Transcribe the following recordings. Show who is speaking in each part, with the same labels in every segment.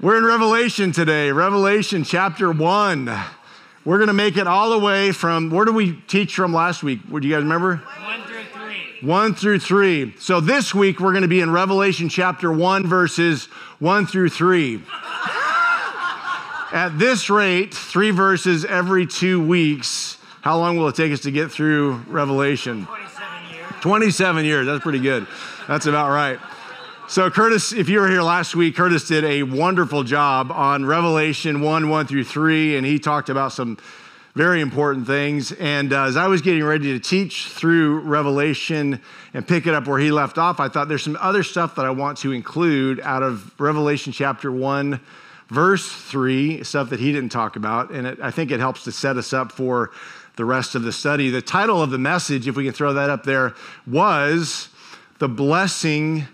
Speaker 1: We're in Revelation today, Revelation chapter 1. We're going to make it all the way from, where did we teach from last week? Do you guys remember?
Speaker 2: 1 through 3.
Speaker 1: 1 through 3. So this week we're going to be in Revelation chapter 1, verses 1 through 3. At this rate, three verses every two weeks, how long will it take us to get through Revelation?
Speaker 2: 27 years.
Speaker 1: 27 years. That's pretty good. That's about right. So, Curtis, if you were here last week, Curtis did a wonderful job on Revelation 1 1 through 3, and he talked about some very important things. And uh, as I was getting ready to teach through Revelation and pick it up where he left off, I thought there's some other stuff that I want to include out of Revelation chapter 1, verse 3, stuff that he didn't talk about. And it, I think it helps to set us up for the rest of the study. The title of the message, if we can throw that up there, was The Blessing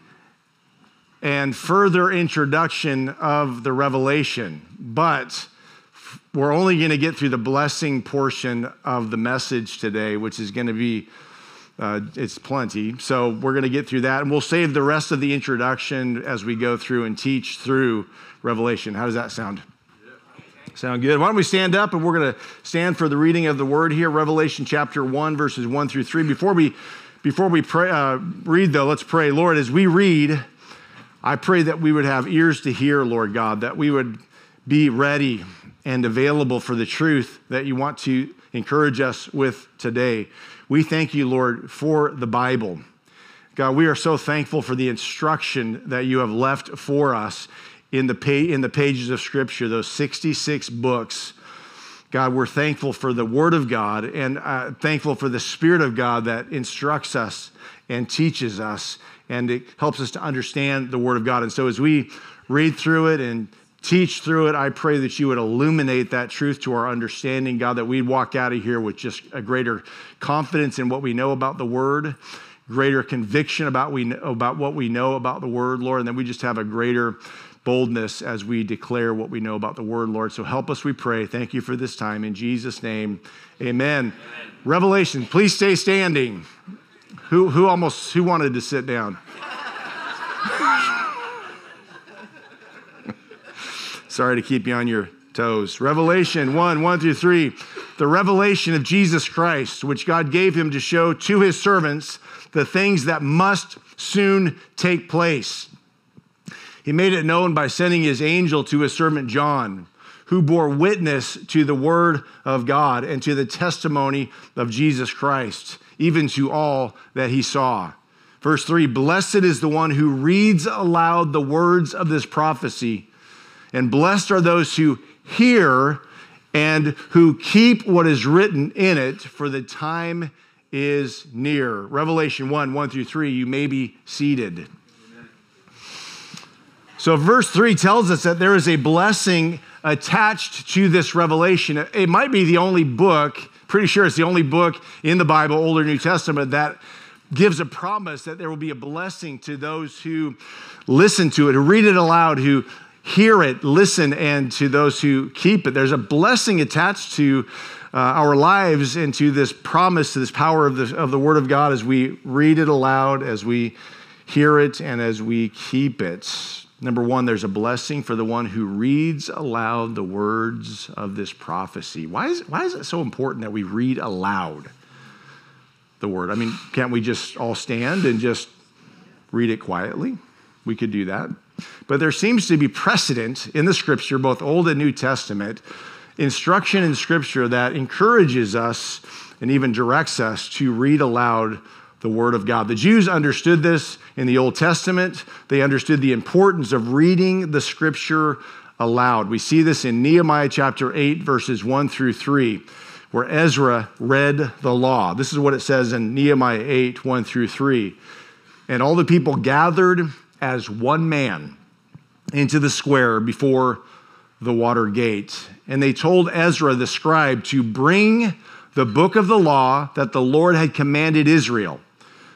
Speaker 1: and Further Introduction of the Revelation. But we're only going to get through the blessing portion of the message today, which is going to be. Uh, it's plenty. So we're going to get through that, and we'll save the rest of the introduction as we go through and teach through Revelation. How does that sound? Sound good? Why don't we stand up and we're going to stand for the reading of the word here, Revelation chapter 1, verses 1 through 3. Before we, before we pray, uh, read, though, let's pray. Lord, as we read, I pray that we would have ears to hear, Lord God, that we would be ready and available for the truth that you want to encourage us with today. We thank you, Lord, for the Bible. God, we are so thankful for the instruction that you have left for us in the, in the pages of Scripture, those 66 books. God, we're thankful for the Word of God and uh, thankful for the Spirit of God that instructs us and teaches us and it helps us to understand the Word of God. And so as we read through it and teach through it, I pray that you would illuminate that truth to our understanding, God, that we'd walk out of here with just a greater confidence in what we know about the Word, greater conviction about, we, about what we know about the Word, Lord, and then we just have a greater boldness as we declare what we know about the Word, Lord. So help us, we pray. Thank you for this time. In Jesus' name, amen. amen. Revelation, please stay standing. Who, who almost who wanted to sit down? Sorry to keep you on your toes. Revelation 1 1 through 3. The revelation of Jesus Christ, which God gave him to show to his servants the things that must soon take place. He made it known by sending his angel to his servant John, who bore witness to the word of God and to the testimony of Jesus Christ even to all that he saw. Verse 3 Blessed is the one who reads aloud the words of this prophecy, and blessed are those who hear and who keep what is written in it, for the time is near. Revelation 1 1 through 3, you may be seated. So, verse 3 tells us that there is a blessing attached to this revelation. It might be the only book pretty sure it's the only book in the Bible, Old or New Testament, that gives a promise that there will be a blessing to those who listen to it, who read it aloud, who hear it, listen, and to those who keep it. There's a blessing attached to uh, our lives and to this promise, to this power of the, of the Word of God as we read it aloud, as we hear it, and as we keep it. Number one, there's a blessing for the one who reads aloud the words of this prophecy. Why is, why is it so important that we read aloud the word? I mean, can't we just all stand and just read it quietly? We could do that. But there seems to be precedent in the scripture, both Old and New Testament, instruction in scripture that encourages us and even directs us to read aloud the Word of God. The Jews understood this in the Old Testament. They understood the importance of reading the Scripture aloud. We see this in Nehemiah chapter 8, verses 1 through 3, where Ezra read the law. This is what it says in Nehemiah 8, 1 through 3. And all the people gathered as one man into the square before the water gate. And they told Ezra the scribe to bring the book of the law that the Lord had commanded Israel.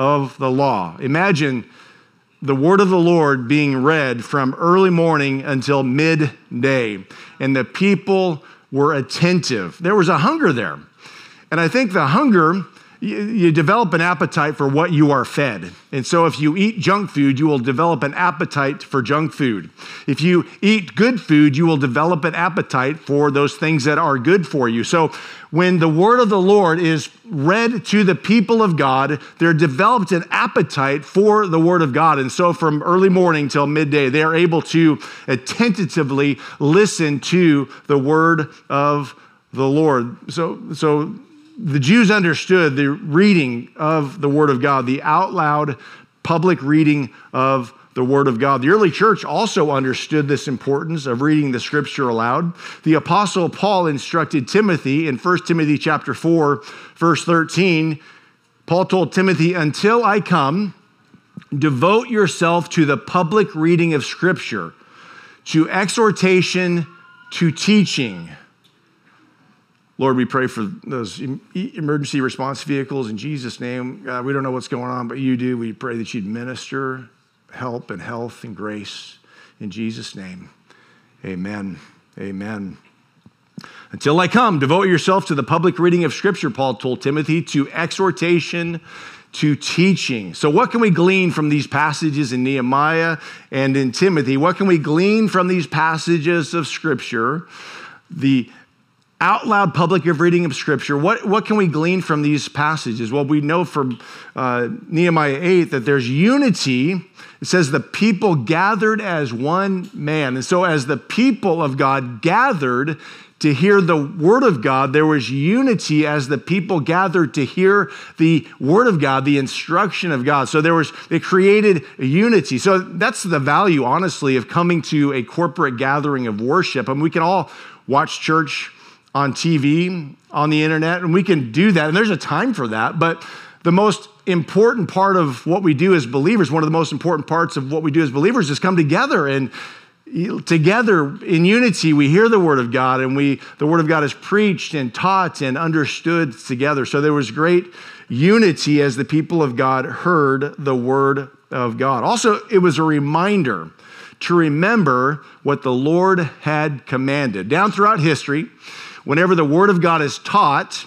Speaker 1: of the law. Imagine the word of the Lord being read from early morning until midday, and the people were attentive. There was a hunger there. And I think the hunger you, develop an appetite for what you are fed. And so, if you eat junk food, you will develop an appetite for junk food. If you eat good food, you will develop an appetite for those things that are good for you. So, when the word of the Lord is read to the people of God, they're developed an appetite for the word of God. And so, from early morning till midday, they are able to attentively listen to the word of the Lord. So, so the Jews understood the reading of the Word of God, the out loud public reading of the Word of God. The early church also understood this importance of reading the Scripture aloud. The Apostle Paul instructed Timothy in 1 Timothy chapter 4, verse 13. Paul told Timothy, Until I come, devote yourself to the public reading of Scripture, to exhortation, to teaching. Lord, we pray for those emergency response vehicles in Jesus' name. God, we don't know what's going on, but you do. We pray that you'd minister help and health and grace in Jesus' name. Amen. Amen. Until I come, devote yourself to the public reading of Scripture, Paul told Timothy, to exhortation, to teaching. So, what can we glean from these passages in Nehemiah and in Timothy? What can we glean from these passages of Scripture? The out loud public of reading of Scripture, what, what can we glean from these passages? Well, we know from uh, Nehemiah 8 that there's unity. It says the people gathered as one man. And so, as the people of God gathered to hear the word of God, there was unity as the people gathered to hear the word of God, the instruction of God. So there was, it created unity. So that's the value, honestly, of coming to a corporate gathering of worship. I and mean, we can all watch church on TV, on the internet, and we can do that. And there's a time for that. But the most important part of what we do as believers, one of the most important parts of what we do as believers is come together and together in unity we hear the word of god and we the word of god is preached and taught and understood together so there was great unity as the people of god heard the word of god also it was a reminder to remember what the lord had commanded down throughout history whenever the Word of God is taught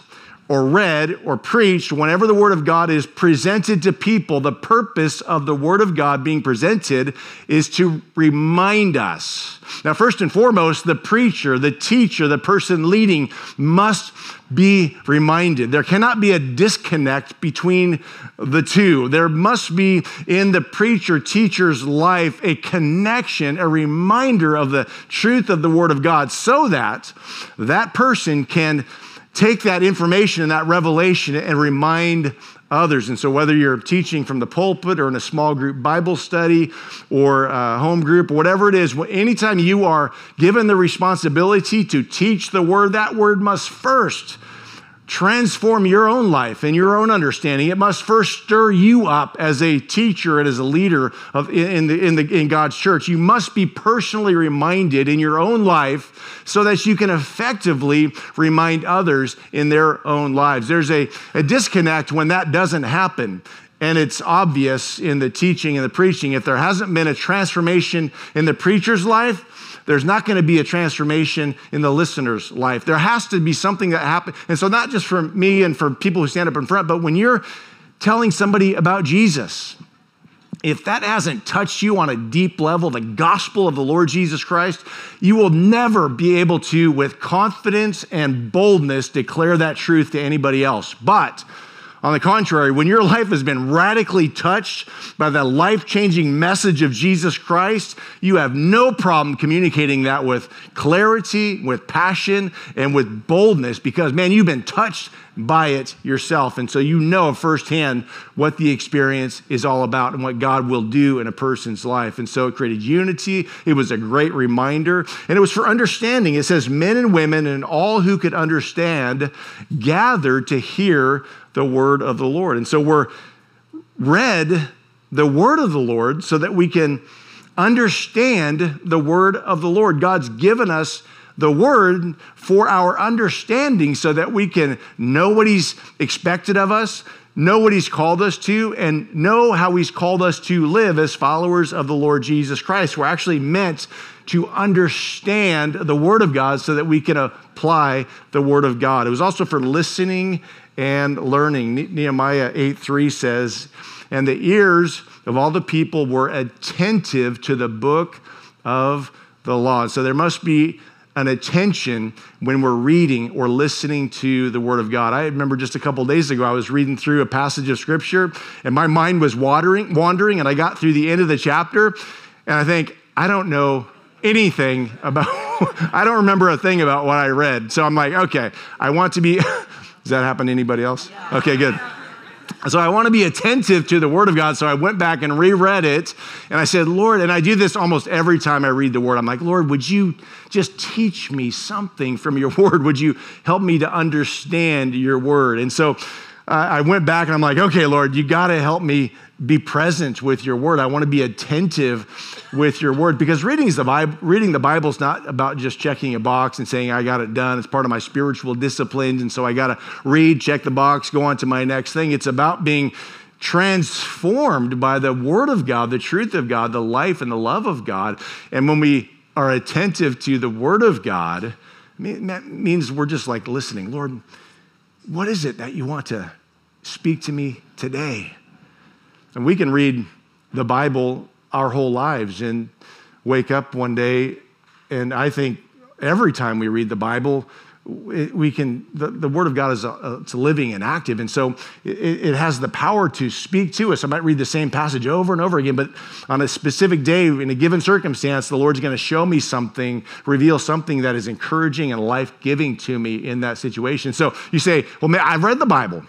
Speaker 1: or read or preached, whenever the Word of God is presented to people, the purpose of the Word of God being presented is to remind us. Now, first and foremost, the preacher, the teacher, the person leading must be reminded. There cannot be a disconnect between the two. There must be in the preacher teacher's life a connection, a reminder of the truth of the Word of God so that that person can take that information and that revelation and remind others. And so, whether you're teaching from the pulpit or in a small group Bible study or home group, or whatever it is, anytime you are given the responsibility to teach the word, that word must first transform your own life and your own understanding. It must first stir you up as a teacher and as a leader of, in, the, in, the, in God's church. You must be personally reminded in your own life so that you can effectively remind others in their own lives. There's a, a disconnect when that doesn't happen. And it's obvious in the teaching and the preaching. If there hasn't been a transformation in the preacher's life, there's not going to be a transformation in the listener's life. There has to be something that happens. And so, not just for me and for people who stand up in front, but when you're telling somebody about Jesus, if that hasn't touched you on a deep level, the gospel of the Lord Jesus Christ, you will never be able to, with confidence and boldness, declare that truth to anybody else. But on the contrary, when your life has been radically touched by the life changing message of Jesus Christ, you have no problem communicating that with clarity, with passion, and with boldness because, man, you've been touched by it yourself. And so you know firsthand what the experience is all about and what God will do in a person's life. And so it created unity. It was a great reminder. And it was for understanding. It says, men and women and all who could understand gathered to hear the word of the Lord. And so we're read the word of the Lord so that we can understand the word of the Lord. God's given us the word for our understanding so that we can know what he's expected of us, know what he's called us to, and know how he's called us to live as followers of the Lord Jesus Christ. We're actually meant to understand the word of God so that we can apply the word of God. It was also for listening and learning. Nehemiah 8 3 says, And the ears of all the people were attentive to the book of the law. So there must be an attention when we're reading or listening to the Word of God. I remember just a couple days ago, I was reading through a passage of Scripture and my mind was wandering, wandering, and I got through the end of the chapter, and I think, I don't know anything about, I don't remember a thing about what I read. So I'm like, okay, I want to be, does that happen to anybody else? Okay, good. So I want to be attentive to the Word of God. So I went back and reread it. And I said, Lord, and I do this almost every time I read the Word. I'm like, Lord, would you just teach me something from your Word? Would you help me to understand your Word? And so I went back and I'm like, okay, Lord, you got to help me be present with your word. I want to be attentive with your word because reading the Bible, reading the Bible is not about just checking a box and saying I got it done. It's part of my spiritual disciplines, and so I got to read, check the box, go on to my next thing. It's about being transformed by the word of God, the truth of God, the life and the love of God. And when we are attentive to the word of God, that means we're just like listening. Lord, what is it that you want to speak to me today? And we can read the Bible our whole lives and wake up one day, and I think every time we read the Bible, we can the, the word of god is a, it's living and active. And so it, it, has the power to speak to us. I might read the same passage over and over again but on a specific day in a given circumstance the lord's going to show me something reveal something that is encouraging and life-giving to me in that situation. So you say well man, i've read the bible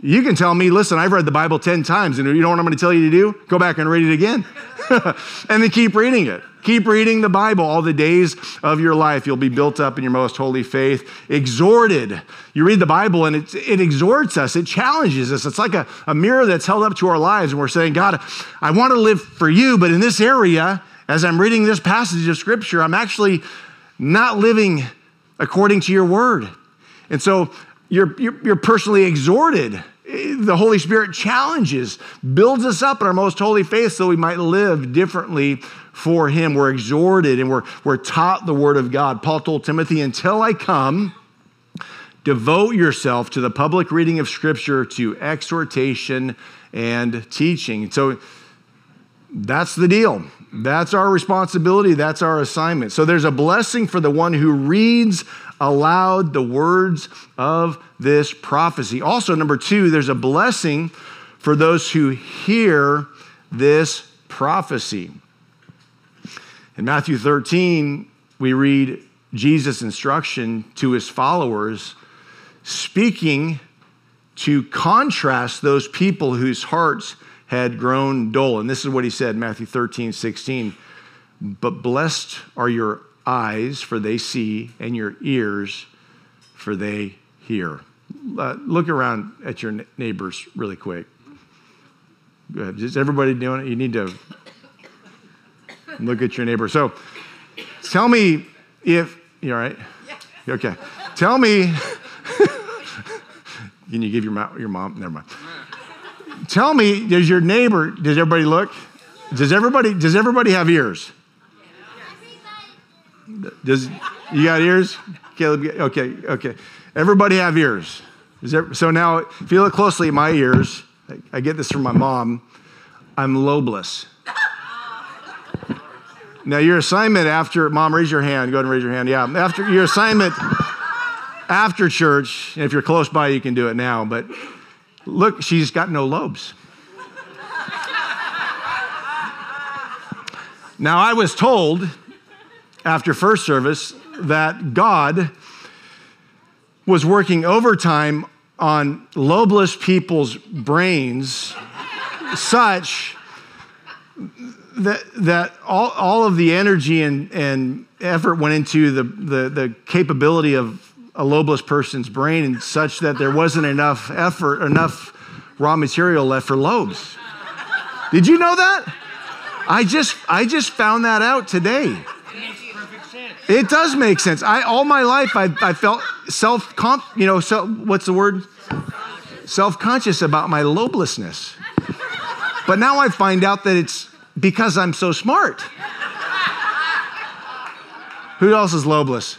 Speaker 1: you can tell me, listen, I've read the Bible 10 times, and you know what I'm going to tell you to do? Go back and read it again. and then keep reading it. Keep reading the Bible all the days of your life. You'll be built up in your most holy faith, exhorted. You read the Bible and it, it exhorts us, it challenges us. It's like a, a mirror that's held up to our lives, and we're saying, God, I want to live for you, but in this area, as I'm reading this passage of Scripture, I'm actually not living according to your word. And so you're, you're, you're personally exhorted. The Holy Spirit challenges, builds us up in our most holy faith so we might live differently for Him. We're exhorted and we're, we're taught the Word of God. Paul told Timothy, Until I come, devote yourself to the public reading of Scripture, to exhortation and teaching. So that's the deal. That's our responsibility. That's our assignment. So there's a blessing for the one who reads aloud the words of this prophecy. Also, number two, there's a blessing for those who hear this prophecy. In Matthew 13, we read Jesus' instruction to his followers, speaking to contrast those people whose hearts had grown dull. And this is what he said, Matthew 13, 16. But blessed are your eyes, for they see, and your ears, for they hear. Uh, look around at your neighbors really quick. Good. Is everybody doing it? You need to look at your neighbor. So tell me if, you all right? Okay. Tell me, can you give your mom, your mom, never mind. Tell me, does your neighbor, does everybody look? Does everybody, does everybody have ears? Does you got ears? Caleb, okay, okay. Everybody have ears. There, so now, you look closely my ears, I, I get this from my mom. I'm lobeless. Now, your assignment after, mom, raise your hand. Go ahead and raise your hand. Yeah, after your assignment after church, if you're close by, you can do it now. But look, she's got no lobes. now, I was told after first service that God was working overtime on lobeless people's brains such that, that all, all of the energy and, and effort went into the, the, the capability of a lobeless person's brain and such that there wasn't enough effort, enough raw material left for lobes. Did you know that? I just I just found that out today. It does make sense. I all my life I, I felt self comp, you know, so what's the word? Self conscious about my lobelessness. But now I find out that it's because I'm so smart. Who else is lobeless?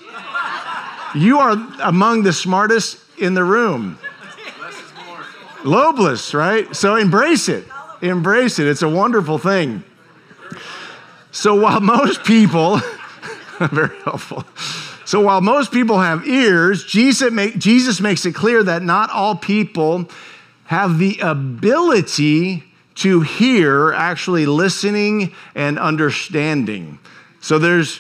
Speaker 1: You are among the smartest in the room. Lobeless, right? So embrace it. Embrace it. It's a wonderful thing. So while most people, very helpful. So while most people have ears, Jesus, make, Jesus makes it clear that not all people have the ability to hear, actually listening and understanding. So there's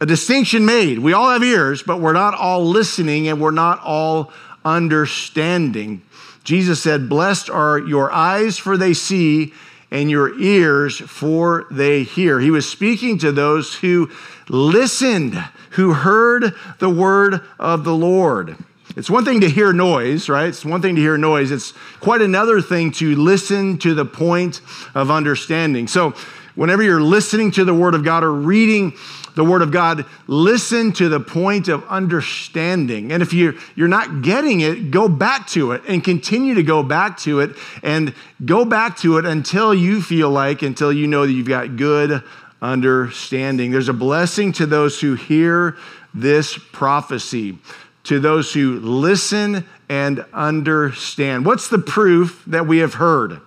Speaker 1: a distinction made. We all have ears, but we're not all listening and we're not all understanding. Jesus said, Blessed are your eyes, for they see, and your ears, for they hear. He was speaking to those who listened, who heard the word of the Lord. It's one thing to hear noise, right? It's one thing to hear noise. It's quite another thing to listen to the point of understanding. So, whenever you're listening to the Word of God or reading the Word of God, listen to the point of understanding. And if you're, you're not getting it, go back to it and continue to go back to it and go back to it until you feel like, until you know that you've got good understanding. There's a blessing to those who hear this prophecy, to those who listen and understand. What's the proof that we have heard?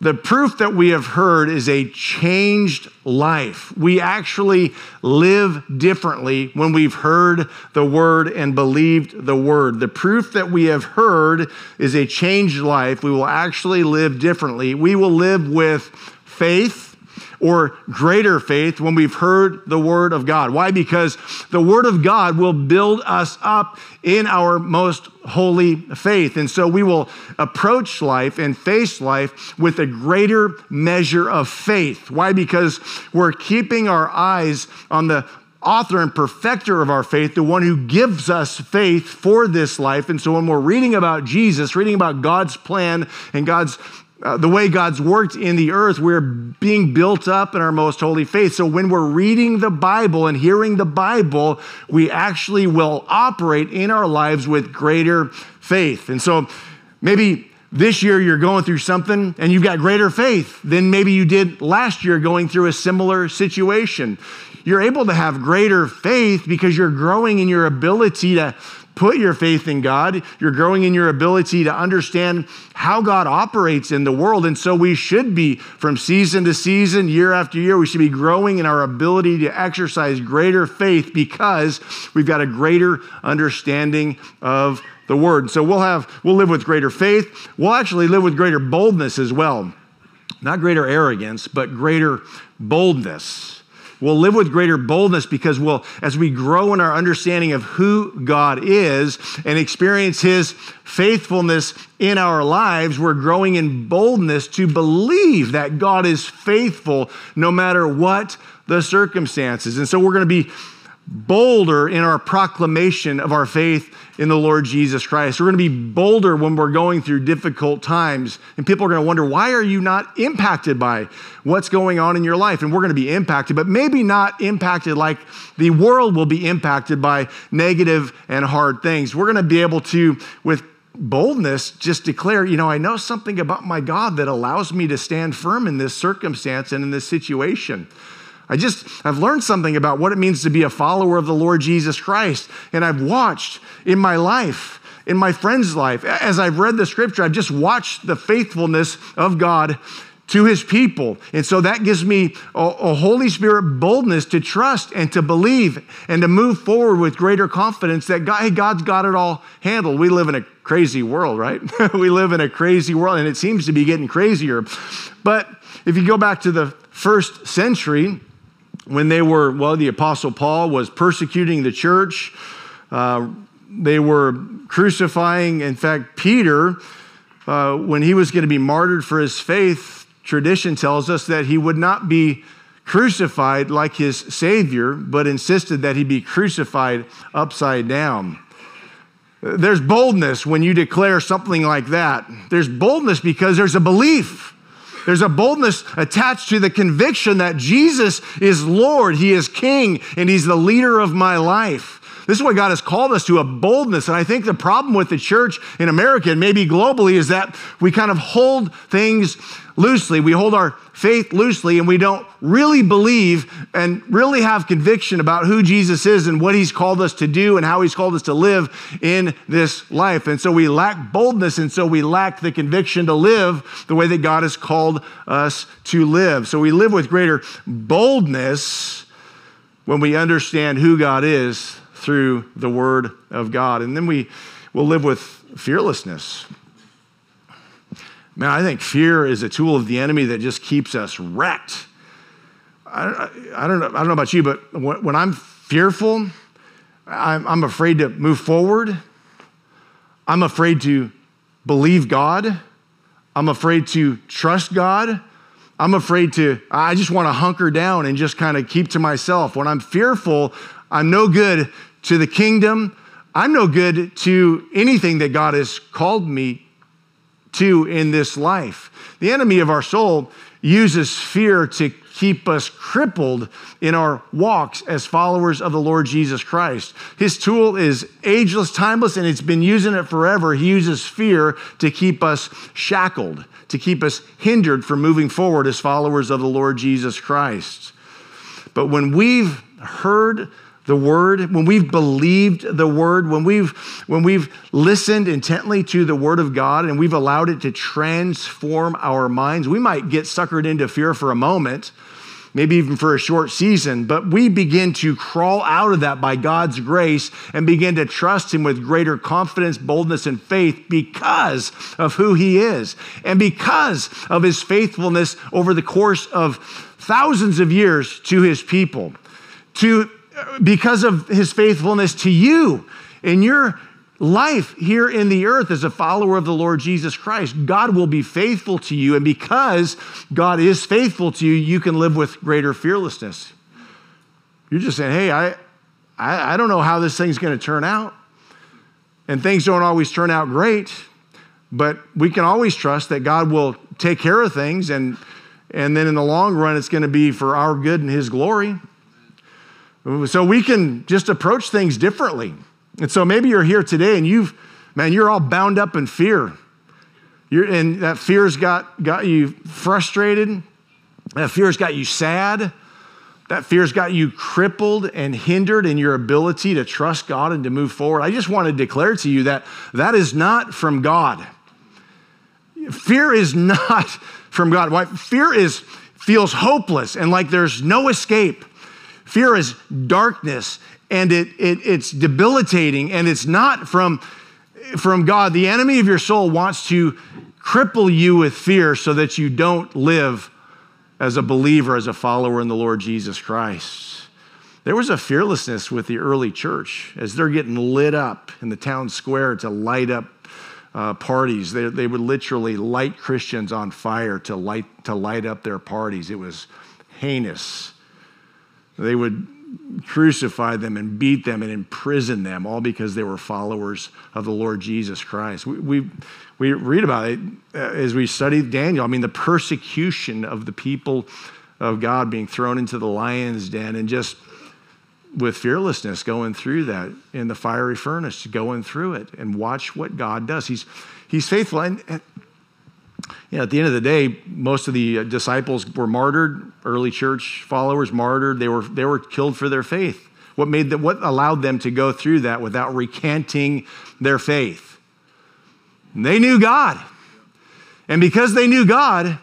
Speaker 1: The proof that we have heard is a changed life. We actually live differently when we've heard the word and believed the word. The proof that we have heard is a changed life. We will actually live differently. We will live with faith or greater faith when we've heard the word of God. Why? Because the word of God will build us up in our most holy faith. And so we will approach life and face life with a greater measure of faith. Why? Because we're keeping our eyes on the author and perfecter of our faith, the one who gives us faith for this life. And so when we're reading about Jesus, reading about God's plan and God's uh, the way God's worked in the earth, we're being built up in our most holy faith. So when we're reading the Bible and hearing the Bible, we actually will operate in our lives with greater faith. And so maybe this year you're going through something and you've got greater faith than maybe you did last year going through a similar situation. You're able to have greater faith because you're growing in your ability to put your faith in God. You're growing in your ability to understand how God operates in the world. And so we should be, from season to season, year after year, we should be growing in our ability to exercise greater faith because we've got a greater understanding of the word. So we'll have, we'll live with greater faith. We'll actually live with greater boldness as well. Not greater arrogance, but greater boldness. We'll live with greater boldness because we'll, as we grow in our understanding of who God is and experience His faithfulness in our lives, we're growing in boldness to believe that God is faithful no matter what the circumstances. And so we're going to be bolder in our proclamation of our faith in the Lord Jesus Christ. We're going to be bolder when we're going through difficult times. And people are going to wonder, why are you not impacted by what's going on in your life? And we're going to be impacted, but maybe not impacted like the world will be impacted by negative and hard things. We're going to be able to, with boldness, just declare, you know, I know something about my God that allows me to stand firm in this circumstance and in this situation. I just, I've learned something about what it means to be a follower of the Lord Jesus Christ. And I've watched in my life, in my friend's life, as I've read the scripture, I've just watched the faithfulness of God to his people. And so that gives me a, a, Holy Spirit boldness to trust and to believe and to move forward with greater confidence that God, hey, God's got it all handled. We live in a crazy world, right? we live in a crazy world and it seems to be getting crazier. But if you go back to the first century, when they were, well, the Apostle Paul was persecuting the church. Uh, they were crucifying, in fact, Peter, uh, when he was going to be martyred for his faith, tradition tells us that he would not be crucified like his Savior, but insisted that he be crucified upside down. There's boldness when you declare something like that. There's boldness because there's a belief There's a boldness attached to the conviction that Jesus is Lord, He is King, and He's the leader of my life. This is what God has called us to a boldness. And I think the problem with the church in America and maybe globally is that we kind of hold things loosely. We hold our faith loosely and we don't really believe and really have conviction about who Jesus is and what he's called us to do and how he's called us to live in this life. And so we lack boldness and so we lack the conviction to live the way that God has called us to live. So we live with greater boldness when we understand who God is through the word of God. And then we will live with fearlessness. Man, I think fear is a tool of the enemy that just keeps us wrecked. I, I, don't, know, I don't know about you, but when, I'm fearful, I'm, I'm afraid to move forward. I'm afraid to believe God. I'm afraid to trust God. I'm afraid to, I just want to hunker down and just kind of keep to myself. When I'm fearful, I'm no good to the kingdom. I'm no good to anything that God has called me to in this life. The enemy of our soul uses fear to keep us crippled in our walks as followers of the Lord Jesus Christ. His tool is ageless, timeless, and it's been using it forever. He uses fear to keep us shackled, to keep us hindered from moving forward as followers of the Lord Jesus Christ. But when we've heard the word, when we've believed the word, when we've when we've listened intently to the word of God and we've allowed it to transform our minds, we might get suckered into fear for a moment, maybe even for a short season, but we begin to crawl out of that by God's grace and begin to trust him with greater confidence, boldness and faith because of who he is and because of his faithfulness over the course of thousands of years to his people. To because of his faithfulness to you in your life here in the earth as a follower of the Lord Jesus Christ. God will be faithful to you. And because God is faithful to you, you can live with greater fearlessness. You're just saying, hey, I, I, I don't know how this thing's going to turn out. And things don't always turn out great, but we can always trust that God will take care of things. And, and then in the long run, it's going to be for our good and his glory. So we can just approach things differently. And so maybe you're here today and you've, man, you're all bound up in fear. You're, and that fear's got, got you frustrated. That fear's got you sad. That fear's got you crippled and hindered in your ability to trust God and to move forward. I just want to declare to you that that is not from God. Fear is not from God. Why? Fear is feels hopeless and like there's no escape. Fear is darkness and it, it, it's debilitating and it's not from, from God. The enemy of your soul wants to cripple you with fear so that you don't live as a believer, as a follower in the Lord Jesus Christ. There was a fearlessness with the early church as they're getting lit up in the town square to light up uh, parties. They, they would literally light Christians on fire to light, to light up their parties. It was heinous. They would crucify them and beat them and imprison them, all because they were followers of the Lord Jesus Christ. We, we, we read about it uh, as we study Daniel. I mean, the persecution of the people of God being thrown into the lion's den and just with fearlessness going through that in the fiery furnace, going through it and watch what God does. He's, he's faithful. And, and you know, at the end of the day, most of the uh, disciples were martyred, early church followers martyred. They were, they were killed for their faith. What, made them, what allowed them to go through that without recanting their faith? And they knew God. And because they knew God,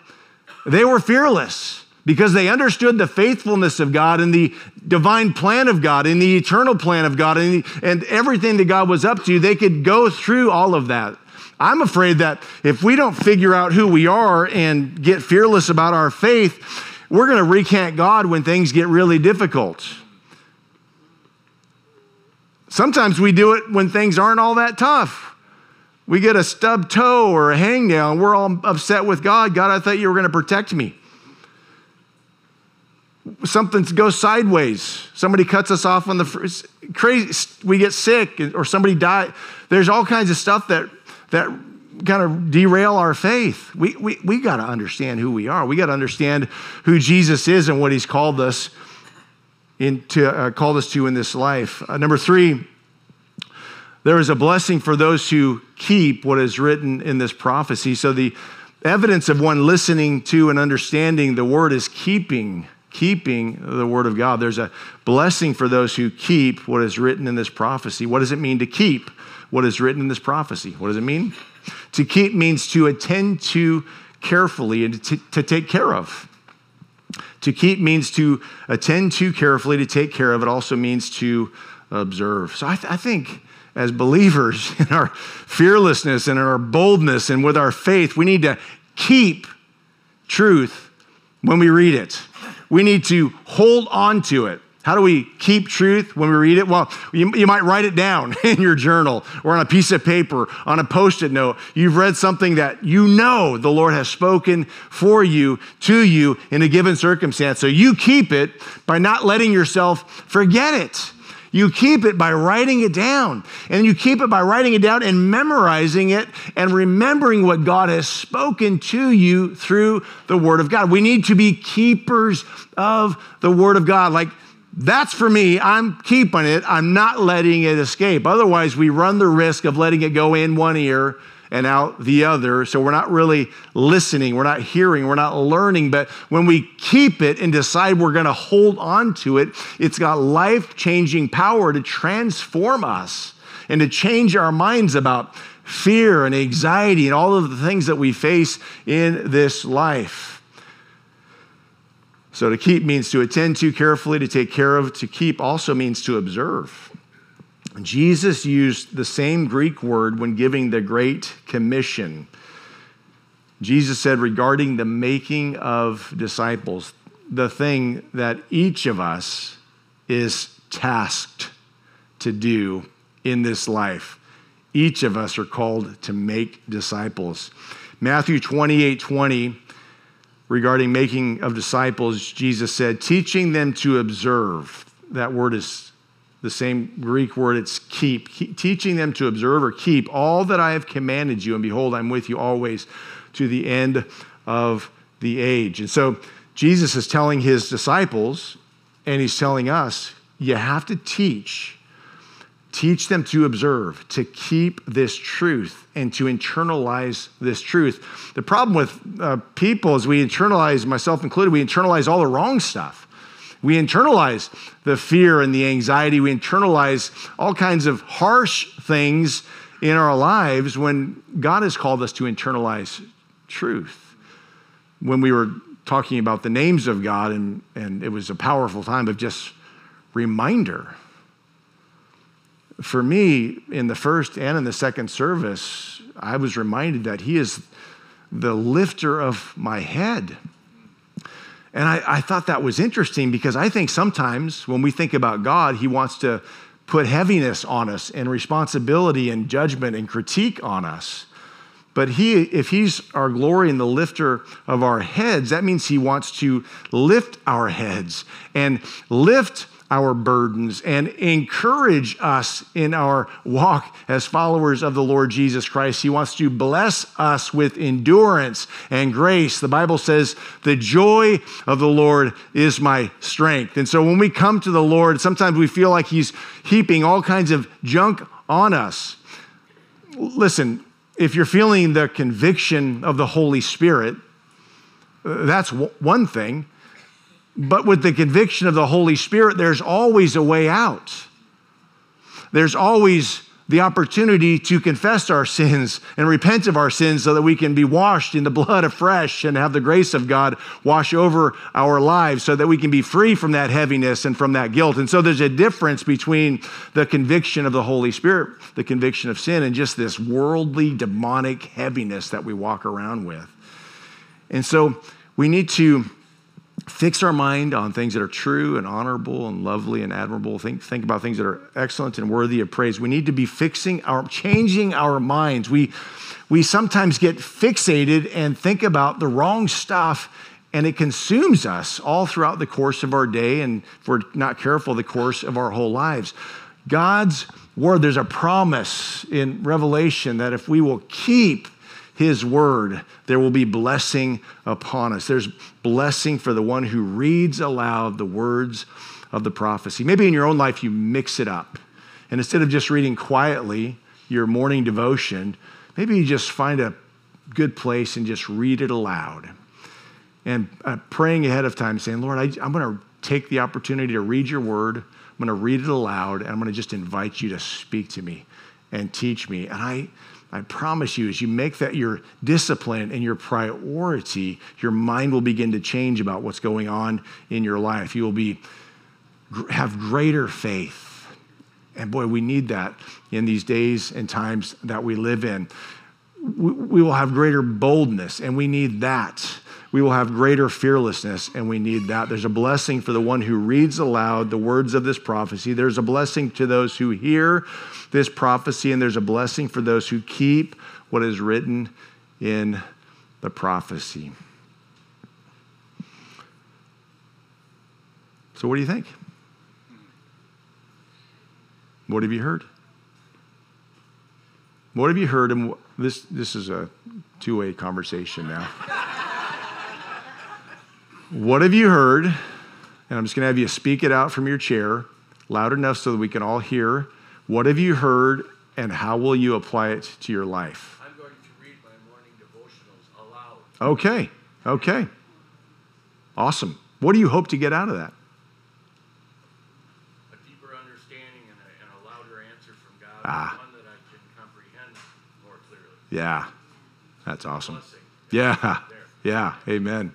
Speaker 1: they were fearless because they understood the faithfulness of God and the divine plan of God and the eternal plan of God and, the, and everything that God was up to. They could go through all of that. I'm afraid that if we don't figure out who we are and get fearless about our faith, we're going to recant God when things get really difficult. Sometimes we do it when things aren't all that tough. We get a stub toe or a hangnail and we're all upset with God. God, I thought you were going to protect me. Something goes sideways. Somebody cuts us off on the crazy. We get sick or somebody dies. There's all kinds of stuff that that kind of derail our faith. We, we, we got to understand who we are. We got to understand who Jesus is and what he's called us into, uh, called us to in this life. Uh, number three, there is a blessing for those who keep what is written in this prophecy. So the evidence of one listening to and understanding the word is keeping keeping the word of God. There's a blessing for those who keep what is written in this prophecy. What does it mean to keep what is written in this prophecy? What does it mean? To keep means to attend to carefully and to, to take care of. To keep means to attend to carefully, to take care of. It also means to observe. So I, th- I think as believers, in our fearlessness and in our boldness and with our faith, we need to keep truth when we read it. We need to hold on to it. How do we keep truth when we read it? Well, you, you might write it down in your journal or on a piece of paper, on a post it note. You've read something that you know the Lord has spoken for you, to you in a given circumstance. So you keep it by not letting yourself forget it. You keep it by writing it down. And you keep it by writing it down and memorizing it and remembering what God has spoken to you through the Word of God. We need to be keepers of the Word of God. Like, that's for me. I'm keeping it. I'm not letting it escape. Otherwise, we run the risk of letting it go in one ear and out the other. So we're not really listening, we're not hearing, we're not learning. But when we keep it and decide we're going to hold on to it, it's got life changing power to transform us and to change our minds about fear and anxiety and all of the things that we face in this life. So to keep means to attend to carefully, to take care of. To keep also means to observe. Jesus used the same Greek word when giving the Great Commission. Jesus said regarding the making of disciples, the thing that each of us is tasked to do in this life. Each of us are called to make disciples. Matthew 28 20, regarding making of disciples, Jesus said, teaching them to observe. That word is the same Greek word, it's keep, teaching them to observe or keep all that I have commanded you, and behold, I'm with you always to the end of the age. And so Jesus is telling his disciples, and he's telling us, you have to teach. Teach them to observe, to keep this truth, and to internalize this truth. The problem with uh, people is we internalize, myself included, we internalize all the wrong stuff. We internalize the fear and the anxiety. We internalize all kinds of harsh things in our lives when God has called us to internalize truth. When we were talking about the names of God, and, and it was a powerful time of just reminder. For me, in the first and in the second service, I was reminded that He is the lifter of my head. And I, I, thought that was interesting because I think sometimes when we think about God, He wants to put heaviness on us and responsibility and judgment and critique on us. But he, if he's our glory and the lifter of our heads, that means he wants to lift our heads and lift our burdens and encourage us in our walk as followers of the Lord Jesus Christ. He wants to bless us with endurance and grace. The Bible says, The joy of the Lord is my strength. And so when we come to the Lord, sometimes we feel like He's heaping all kinds of junk on us. Listen, if you're feeling the conviction of the Holy Spirit, uh, that's one thing. But with the conviction of the Holy Spirit, there's always a way out. There's always the opportunity to confess our sins and repent of our sins so that we can be washed in the blood afresh and have the grace of God wash over our lives so that we can be free from that heaviness and from that guilt. And so there's a difference between the conviction of the Holy Spirit, the conviction of sin, and just this worldly, demonic heaviness that we walk around with. And so we need to fix our mind on things that are true and honorable and lovely and admirable. Think, think about things that are excellent and worthy of praise. We need to be fixing our, changing our minds. We, we sometimes get fixated and think about the wrong stuff, and it consumes us all throughout the course of our day, and if we're not careful, the course of our whole lives. God's word, there's a promise in Revelation that if we will keep his word, there will be blessing upon us. There's blessing for the one who reads aloud the words of the prophecy. Maybe in your own life, you mix it up. And instead of just reading quietly your morning devotion, maybe you just find a good place and just read it aloud. And uh, praying ahead of time, saying, Lord, I, I'm going to take the opportunity to read your word. I'm going to read it aloud, and I'm going to just invite you to speak to me and teach me. And I, I promise you, as you make that your discipline and your priority, your mind will begin to change about what's going on in your life. You will be have greater faith. And boy, we need that in these days and times that we live in. We will have greater boldness, and we need that we will have greater fearlessness, and we need that. There's a blessing for the one who reads aloud the words of this prophecy. There's a blessing to those who hear this prophecy, and there's a blessing for those who keep what is written in the prophecy. So, what do you think? What have you heard? What have you heard? And this, this is a two way conversation now. What have you heard? And I'm just going to have you speak it out from your chair loud enough so that we can all hear. What have you heard and how will you apply it to your life?
Speaker 2: I'm going to read my morning devotionals aloud.
Speaker 1: Okay, okay. Awesome. What do you hope to get out of that?
Speaker 2: A deeper understanding and a, and a louder answer from God,
Speaker 1: Ah.
Speaker 2: one that I can comprehend more clearly.
Speaker 1: Yeah, that's awesome. Yeah, yeah, amen.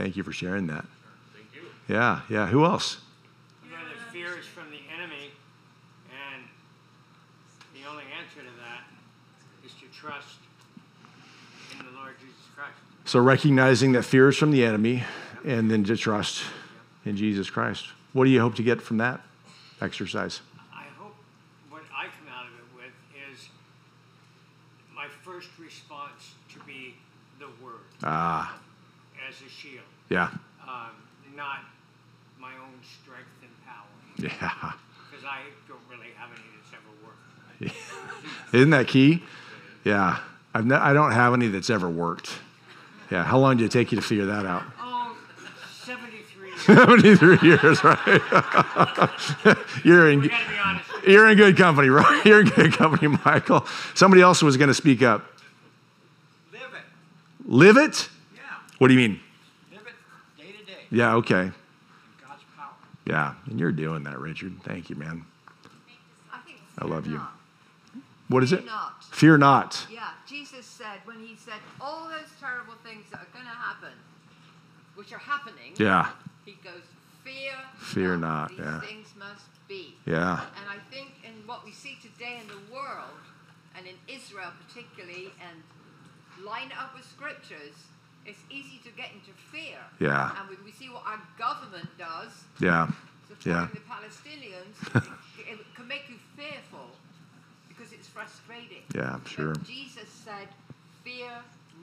Speaker 1: Thank you for sharing that.
Speaker 2: Thank you.
Speaker 1: Yeah, yeah. Who else?
Speaker 3: You know, the fear is from the enemy, and the only answer to that is to trust in the Lord Jesus Christ.
Speaker 1: So recognizing that fear is from the enemy and then to trust in Jesus Christ. What do you hope to get from that exercise?
Speaker 3: I hope what I come out of it with is my first response to be the Word
Speaker 1: Ah,
Speaker 3: as a shield,
Speaker 1: yeah,
Speaker 3: um, not my own strength and power,
Speaker 1: yeah.
Speaker 3: because I don't really have any that's ever worked.
Speaker 1: Isn't that key? Yeah. I've I don't have any that's ever worked. Yeah. How long did it take you to figure that out?
Speaker 3: Oh, 73 years.
Speaker 1: 73 years, right? you're in
Speaker 3: we got to be
Speaker 1: you're in good company, right? You're in good company, Michael. Somebody else was going to speak up.
Speaker 4: Live it.
Speaker 1: Live it?
Speaker 4: Yeah.
Speaker 1: What do you mean?
Speaker 4: Live it day to day
Speaker 1: Yeah, okay.
Speaker 4: God's power.
Speaker 1: Yeah, and you're doing that, Richard. Thank you, man.
Speaker 5: I
Speaker 1: love you. What is it?
Speaker 5: not.
Speaker 1: Fear not.
Speaker 5: Yeah, Jesus said when he said all those terrible things that are going to happen, which are happening,
Speaker 1: Yeah,
Speaker 5: he goes, fear,
Speaker 1: Fear not,
Speaker 5: These
Speaker 1: yeah.
Speaker 5: things must be.
Speaker 1: yeah,
Speaker 5: And I think in what we see today in the world, and in Israel particularly, and line up with scriptures, it's easy to get into fear.
Speaker 1: Yeah.
Speaker 5: And when we see what our government does,
Speaker 1: yeah,
Speaker 5: supporting
Speaker 1: Yeah.
Speaker 5: the Palestinians, it, it can make you fearful because it's frustrating.
Speaker 1: Yeah,
Speaker 5: But
Speaker 1: sure.
Speaker 5: Jesus said, "Fear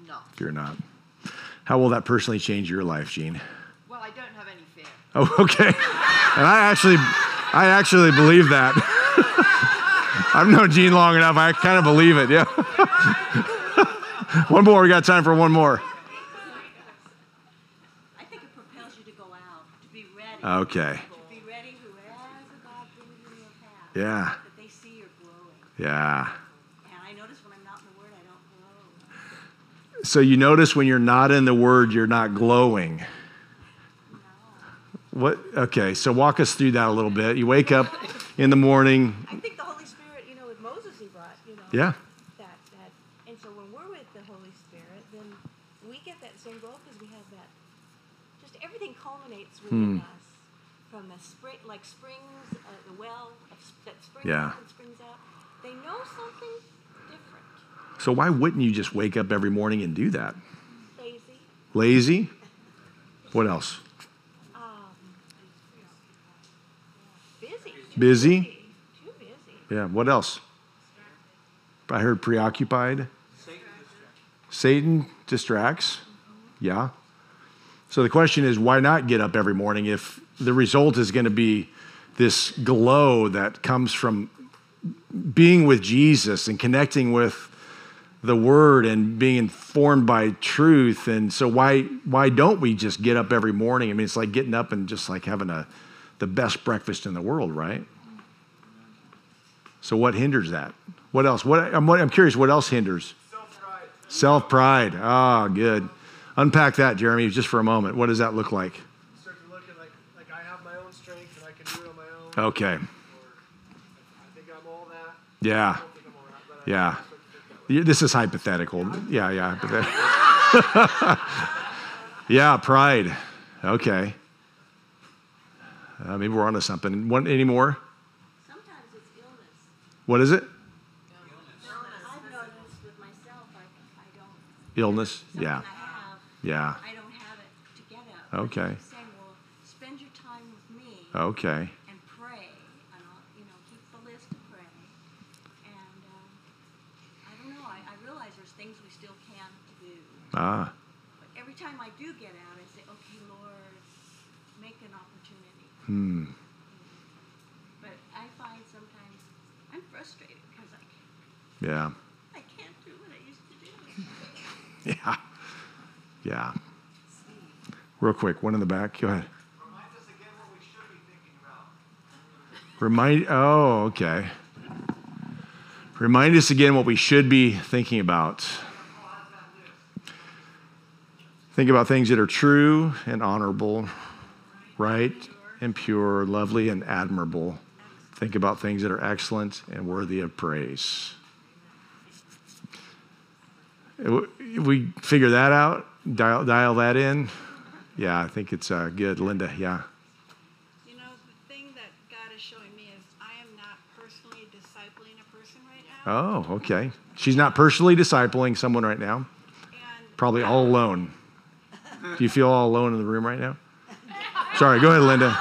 Speaker 5: not."
Speaker 1: fear not. How will that personally change your life, Gene?
Speaker 5: Well, I don't have any fear.
Speaker 1: Oh, okay. And I actually, I actually believe that. I've known Gene long enough. I kind of believe it. Yeah. one more. We got time for one more.
Speaker 6: I think it propels you to go out, to be ready.
Speaker 1: Okay.
Speaker 6: To be ready whoever God brings in your path.
Speaker 1: Yeah.
Speaker 6: That they see you're glowing.
Speaker 1: Yeah.
Speaker 6: And I notice when I'm not Yeah. the Word, I don't glow.
Speaker 1: So you notice when you're not in the Word, you're not glowing.
Speaker 6: No.
Speaker 1: What? Okay. So walk us through that a little bit. You wake up in the morning.
Speaker 7: I think the Holy Spirit, you know, with Moses, he brought, you know,
Speaker 1: Yeah.
Speaker 7: that, that, and so when we're with the Holy Spirit, then we get that same glow because we have that, just everything culminates within us hmm from a spring, like springs, uh, the well of, s- that springs
Speaker 1: Yeah.
Speaker 7: up and springs out. They know something different.
Speaker 1: So why wouldn't you just wake up every morning and do that?
Speaker 7: Lazy.
Speaker 1: Lazy? What else?
Speaker 7: Um, busy.
Speaker 1: Busy?
Speaker 7: Too busy.
Speaker 1: Yeah. What else? I heard preoccupied.
Speaker 4: Satan distracts.
Speaker 1: Satan distracts. Yeah. So the question is, why not get up every morning if the result is going to be this glow that comes from being with Jesus and connecting with the word and being informed by truth. And so why why don't we just get up every morning? I mean, it's like getting up and just like having a the best breakfast in the world, right? So what hinders that? What else? What I'm, what, I'm curious. What else hinders?
Speaker 4: Self-pride.
Speaker 1: Self pride. Ah, good. Unpack that, Jeremy, just for a moment. What does that look like?
Speaker 8: start to look at like like I have my own strength and I can do it on my own.
Speaker 1: Okay.
Speaker 8: Or I think I'm all that.
Speaker 1: Yeah.
Speaker 8: I don't think I'm all that, but I
Speaker 1: Yeah.
Speaker 8: I start to think that way.
Speaker 1: Yeah, This is hypothetical. Yeah, yeah, hypothetical. yeah, pride. Okay. Uh, maybe we're onto something. One, any more?
Speaker 6: Sometimes it's illness.
Speaker 1: What is it?
Speaker 6: I've noticed with myself, I, I don't.
Speaker 1: Illness? Yeah. Yeah.
Speaker 6: I don't have it to get at.
Speaker 1: Okay.
Speaker 6: He's saying, well, spend your time with me
Speaker 1: Okay.
Speaker 6: and pray, and I'll, you know, keep the list to pray. And um, I don't know. I, I realize there's things we still can do.
Speaker 1: Ah,
Speaker 6: But every time I do get out, I say, okay, Lord, make an opportunity.
Speaker 1: hmm.
Speaker 6: But I find sometimes I'm frustrated because I can't,
Speaker 1: Yeah.
Speaker 6: I can't do what I used to do.
Speaker 1: Yeah. Yeah. Real quick, one in the back. Go ahead.
Speaker 4: Remind us again what we should be thinking about.
Speaker 1: Remind, oh, okay. Remind us again what we should be thinking about. Think about things that are true and honorable, right and pure, lovely and admirable. Think about things that are excellent and worthy of praise. If we figure that out, dial, dial that in. Yeah, I think it's uh, good. Linda, yeah.
Speaker 9: You know, the thing that God is showing me is I am not personally discipling a person right now.
Speaker 1: Oh, okay. She's not personally discipling someone right now.
Speaker 9: And
Speaker 1: Probably all alone. Do you feel all alone in the room right now? Sorry, go ahead, Linda.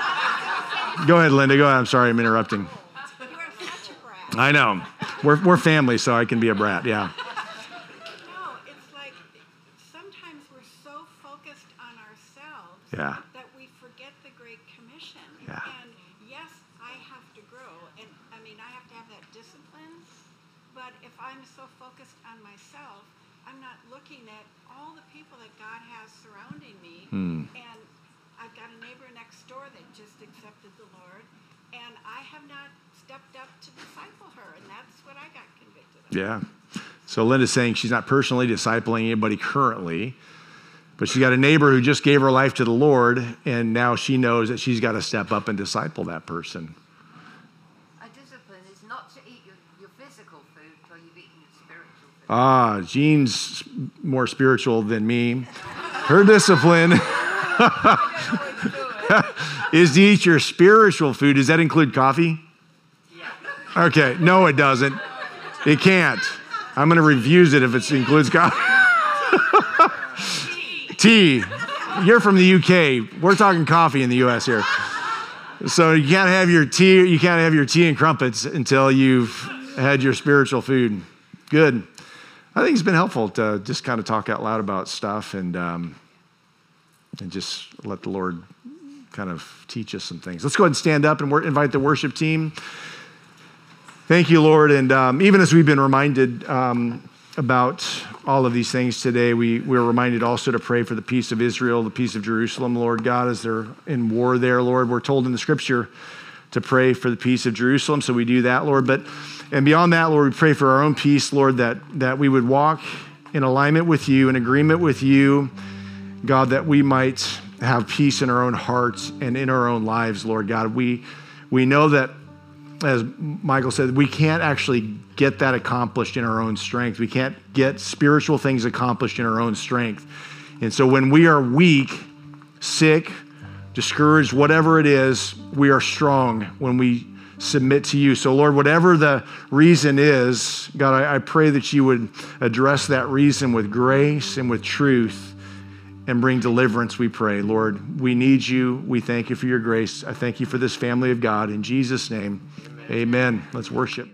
Speaker 1: Go ahead, Linda. Go ahead. I'm sorry, I'm interrupting.
Speaker 9: you are such a brat.
Speaker 1: I know. We're, we're family, so I can be a brat. Yeah.
Speaker 9: No, it's like sometimes we're so focused on ourselves
Speaker 1: Yeah.
Speaker 9: that we forget the Great Commission.
Speaker 1: Yeah.
Speaker 9: And yes, I have to grow, and I mean, I have to have that discipline. But if I'm so focused on myself, I'm not looking at all the people that God has surrounding me.
Speaker 1: Hmm.
Speaker 9: And I've got a neighbor next door that just accepted the Lord, and I have not stepped up to disciple her, and that's what I got convicted of.
Speaker 1: Yeah. So Linda's saying she's not personally discipling anybody currently, but she's got a neighbor who just gave her life to the Lord, and now she knows that she's got to step up and disciple that person.
Speaker 5: A discipline is not to eat your, your physical food till you've eaten your spiritual food.
Speaker 1: Ah, Jean's more spiritual than me. Her discipline is to eat your spiritual food. Does that include coffee? Okay, no, it doesn't. It can't. I'm going to refuse it if it includes coffee. Tea. You're from the UK. We're talking coffee in the US here. So you can't have your tea, you can't have your tea and crumpets until you've had your spiritual food. Good. I think it's been helpful to just kind of talk out loud about stuff and um, and just let the Lord kind of teach us some things. Let's go ahead and stand up and wor- invite the worship team. Thank you, Lord. And um, even as we've been reminded um, about all of these things today, we, we're reminded also to pray for the peace of Israel, the peace of Jerusalem, Lord God, as they're in war there, Lord. We're told in the scripture to pray for the peace of Jerusalem, so we do that, Lord. But and beyond that, Lord, we pray for our own peace, Lord, that, that we would walk in alignment with you, in agreement with you, God, that we might have peace in our own hearts and in our own lives, Lord God. We, we know that, as Michael said, we can't actually get that accomplished in our own strength. We can't get spiritual things accomplished in our own strength. And so when we are weak, sick, discouraged, whatever it is, we are strong when we submit to you. So, Lord, whatever the reason is, God, I, I pray that you would address that reason with grace and with truth and bring deliverance, we pray. Lord, we need you. We thank you for your grace. I thank you for this family of God. In Jesus' name, amen. amen. Let's worship.